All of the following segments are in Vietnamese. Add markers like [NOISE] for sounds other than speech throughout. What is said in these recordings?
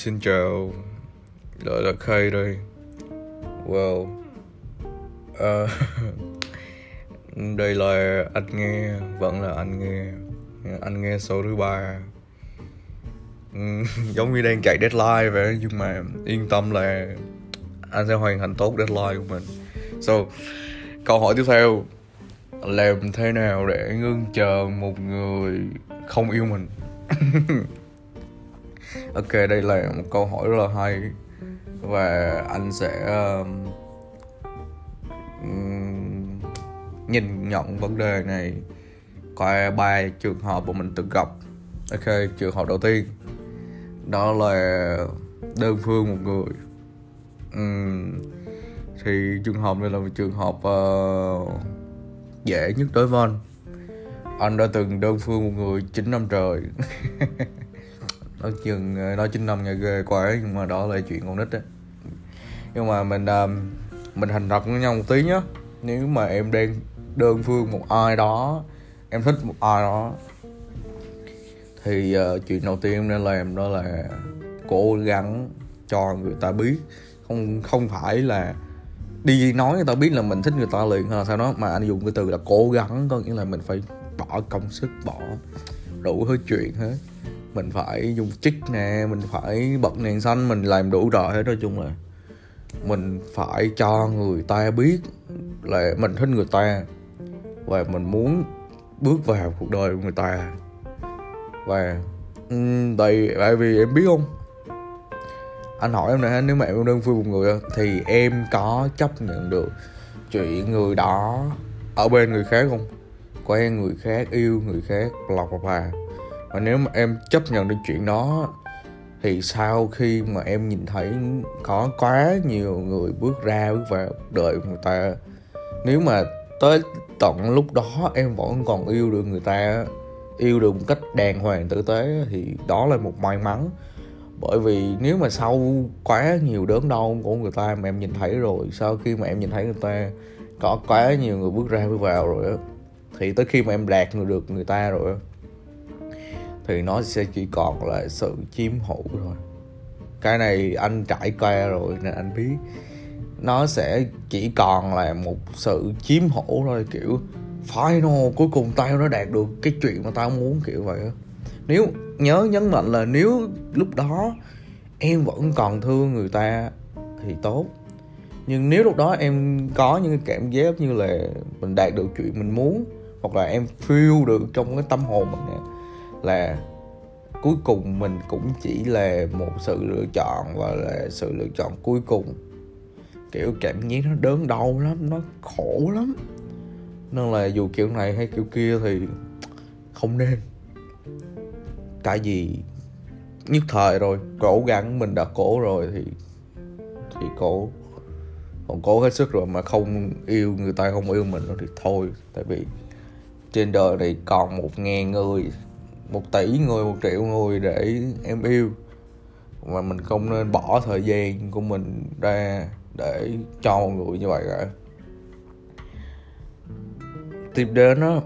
xin chào. Lại là khai đây. Wow. Ờ, [LAUGHS] Đây là anh nghe Vẫn là anh nghe. Anh nghe số thứ ba. Ừ, [LAUGHS] giống như đang chạy deadline vậy Nhưng mà yên tâm là Anh sẽ hoàn thành tốt deadline của mình. So Câu hỏi tiếp theo. Làm thế nào để ngưng chờ một người không yêu mình? [LAUGHS] ok đây là một câu hỏi rất là hay. Và anh sẽ uh, nhìn nhận vấn đề này qua ba trường hợp mà mình từng gặp. Ok trường hợp đầu tiên đó là đơn phương một người. Um, thì trường hợp này là một trường hợp uh, dễ nhất đối với anh. Anh đã từng đơn phương một người 9 năm trời. [LAUGHS] nói chừng ờ, nói chín năm nghe ghê quá nhưng mà đó là chuyện con nít đấy nhưng mà mình uh, mình thành thật với nhau một tí nhá. Nếu mà em đang đơn phương một ai đó em thích một ai đó thì uh, chuyện đầu tiên em nên làm đó là cố gắng cho người ta biết. Không không phải là đi nói người ta biết là mình thích người ta liền hay là sao đó mà anh dùng cái từ là cố gắng có nghĩa là mình phải bỏ công sức bỏ đủ hết chuyện hết mình phải dùng chích nè, mình phải bật đèn xanh, mình làm đủ rồi hết nói chung là mình phải cho người ta biết là mình thích người ta và mình muốn bước vào cuộc đời của người ta. Và tại tại vì em biết không? Anh hỏi em này nếu mà em đơn phương một người thì em có chấp nhận được chuyện người đó ở bên người khác không? Quen người khác, yêu người khác, bla bla bla và nếu mà em chấp nhận được chuyện đó thì sau khi mà em nhìn thấy có quá nhiều người bước ra bước vào đợi người ta nếu mà tới tận lúc đó em vẫn còn yêu được người ta yêu được một cách đàng hoàng tử tế thì đó là một may mắn. Bởi vì nếu mà sau quá nhiều đớn đau của người ta mà em nhìn thấy rồi sau khi mà em nhìn thấy người ta có quá nhiều người bước ra bước vào rồi đó, thì tới khi mà em đạt được người ta rồi thì nó sẽ chỉ còn là sự chiếm hữu thôi. Cái này anh trải qua rồi nên anh biết. Nó sẽ chỉ còn là một sự chiếm hữu thôi, kiểu final cuối cùng tao nó đạt được cái chuyện mà tao muốn, kiểu vậy nếu, nhớ nhấn mạnh là nếu lúc đó em vẫn còn thương người ta thì tốt. Nhưng nếu lúc đó em có những cái cảm giác như là mình đạt được chuyện mình muốn, hoặc là em feel được trong cái tâm hồn mình là cuối cùng mình cũng chỉ là một sự lựa chọn và là sự lựa chọn cuối cùng. Kiểu cảm giác nó đớn đau lắm, nó khổ lắm. Nên là dù kiểu này hay kiểu kia thì không nên. Tại vì nhất thời rồi, cố gắng mình đã cố rồi thì thì cố. Còn cố hết sức rồi mà không yêu người ta, không yêu mình thì thôi. Tại vì trên đời này còn một ngàn người một tỷ người, một triệu người để em yêu. Mà mình không nên bỏ thời gian của mình ra để cho mọi người như vậy cả. Tiếp đến đó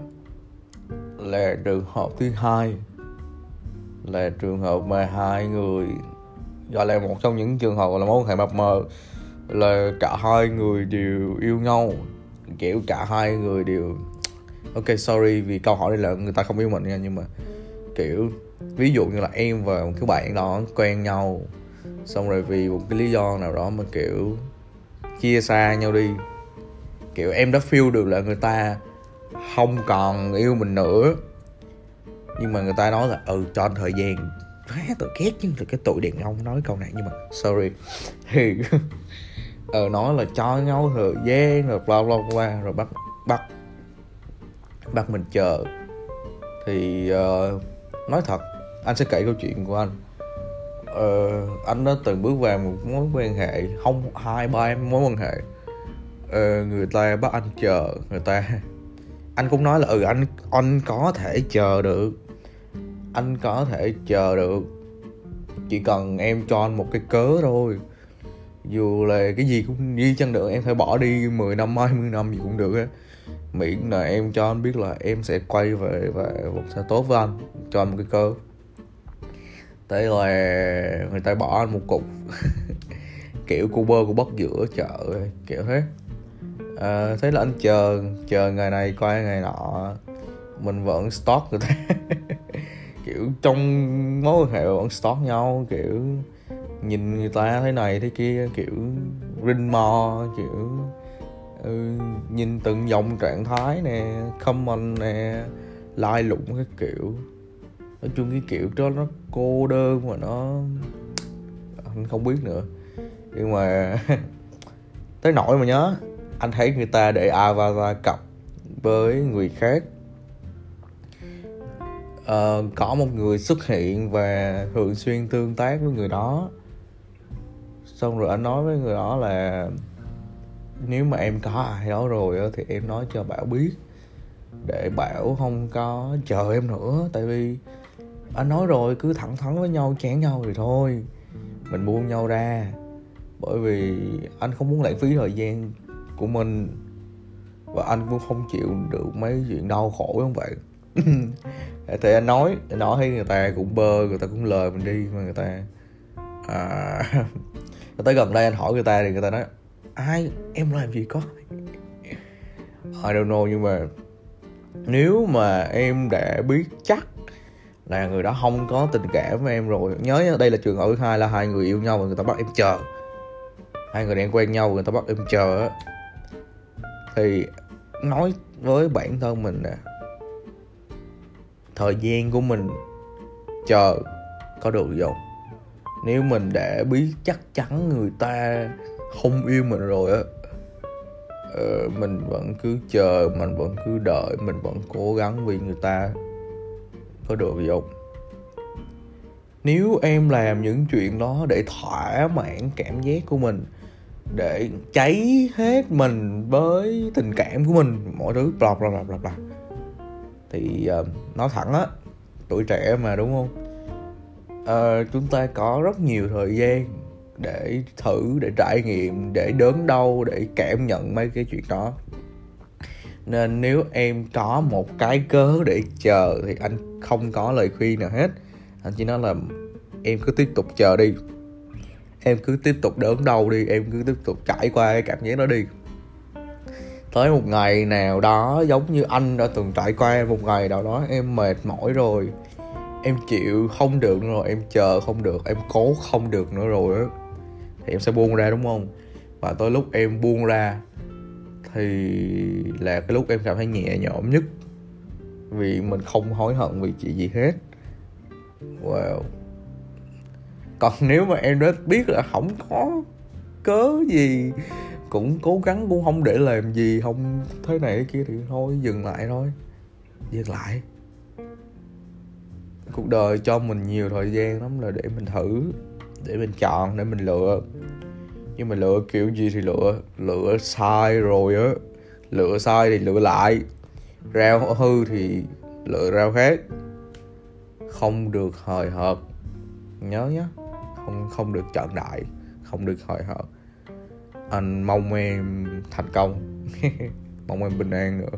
là trường hợp thứ hai. Là trường hợp mà hai người, gọi là một trong những trường hợp là mối quan hệ mập mờ, là cả hai người đều yêu nhau. Kiểu cả hai người đều, ok, sorry vì câu hỏi này là người ta không yêu mình nha, nhưng mà kiểu ví dụ như là em và một cái bạn đó quen nhau xong rồi vì một cái lý do nào đó mà kiểu chia xa nhau đi. Kiểu em đã feel được là người ta không còn yêu mình nữa. Nhưng mà người ta nói là ừ cho anh thời gian. Quá tôi ghét nhưng là cái tụi đàn ông nói câu này nhưng mà sorry. Thì [LAUGHS] ờ nói là cho nhau thời gian rồi bla bla qua rồi bắt bắt bắt mình chờ. Thì uh, nói thật anh sẽ kể câu chuyện của anh. Ờ, anh đã từng bước vào một mối quan hệ không hai ba mối quan hệ. Ờ, người ta bắt anh chờ người ta [LAUGHS] anh cũng nói là ừ anh anh có thể chờ được. Anh có thể chờ được. Chỉ cần em cho anh một cái cớ thôi dù là cái gì cũng đi chăng nữa em phải bỏ đi 10 năm 20 năm gì cũng được á. Miễn là em cho anh biết là em sẽ quay về và sẽ tốt với anh cho anh một cái cơ. Thế là người ta bỏ anh một cục. [LAUGHS] Kiểu cu bơ của bất giữa chợ kiểu thế. À, thế là anh chờ chờ ngày này coi ngày nọ mình vẫn stock người ta. [LAUGHS] Kiểu trong mối quan hệ vẫn stock nhau kiểu nhìn người ta thế này thế kia kiểu rinh mò kiểu ừ, nhìn từng dòng trạng thái nè comment nè lai like lụng cái kiểu. Nói chung cái kiểu đó nó cô đơn mà nó anh không biết nữa. Nhưng mà [LAUGHS] tới nỗi mà nhớ anh thấy người ta để avatar cặp với người khác. Uh, có một người xuất hiện và thường xuyên tương tác với người đó xong rồi anh nói với người đó là nếu mà em có ai đó rồi thì em nói cho bảo biết. Để bảo không có chờ em nữa tại vì anh nói rồi cứ thẳng thắn với nhau chán nhau thì thôi. Mình buông nhau ra. Bởi vì anh không muốn lãng phí thời gian của mình. Và anh cũng không chịu được mấy chuyện đau khổ không vậy. [LAUGHS] Thì anh nói anh nói thấy người ta cũng bơ người ta cũng lời mình đi mà người ta à, [LAUGHS] tới gần đây anh hỏi người ta thì người ta nói, ai, em làm gì có? I don't know, nhưng mà nếu mà em đã biết chắc là người đó không có tình cảm với em rồi, nhớ đây là trường hợp thứ hai là hai người yêu nhau và người ta bắt em chờ. Hai người đang quen nhau và người ta bắt em chờ thì nói với bản thân mình nè, thời gian của mình chờ có được không? Nếu mình đã biết chắc chắn người ta không yêu mình rồi á uh, mình vẫn cứ chờ mình vẫn cứ đợi mình vẫn cố gắng vì người ta có được gì không? Nếu em làm những chuyện đó để thỏa mãn cảm giác của mình để cháy hết mình với tình cảm của mình mọi thứ bla bla bla bla bla thì uh, nói thẳng á tuổi trẻ mà đúng không? Uh, chúng ta có rất nhiều thời gian để thử để trải nghiệm để đớn đau để cảm nhận mấy cái chuyện đó. Nên nếu em có một cái cớ để chờ thì anh không có lời khuyên nào hết. Anh chỉ nói là em cứ tiếp tục chờ đi. Em cứ tiếp tục đớn đau đi em cứ tiếp tục trải qua cái cảm giác đó đi. Tới một ngày nào đó giống như anh đã từng trải qua một ngày nào đó em mệt mỏi rồi em chịu không được nữa rồi, em chờ không được, em cố không được nữa rồi á. Thì em sẽ buông ra đúng không? Và tới lúc em buông ra thì là cái lúc em cảm thấy nhẹ nhõm nhất. Vì mình không hối hận vì chuyện gì hết. Wow. Còn nếu mà em đã biết là không có cớ gì, cũng cố gắng cũng không để làm gì, không thế này thế kia thì thôi, dừng lại thôi. Dừng lại cuộc đời cho mình nhiều thời gian lắm là để mình thử, để mình chọn, để mình lựa. Nhưng mà lựa kiểu gì thì lựa. Lựa sai rồi á. Lựa sai thì lựa lại. Rau hư thì lựa rau khác. Không được hời hợt. Nhớ nhé không không được chọn đại. Không được hời hợt. Anh mong em thành công. [LAUGHS] Mong em bình an nữa.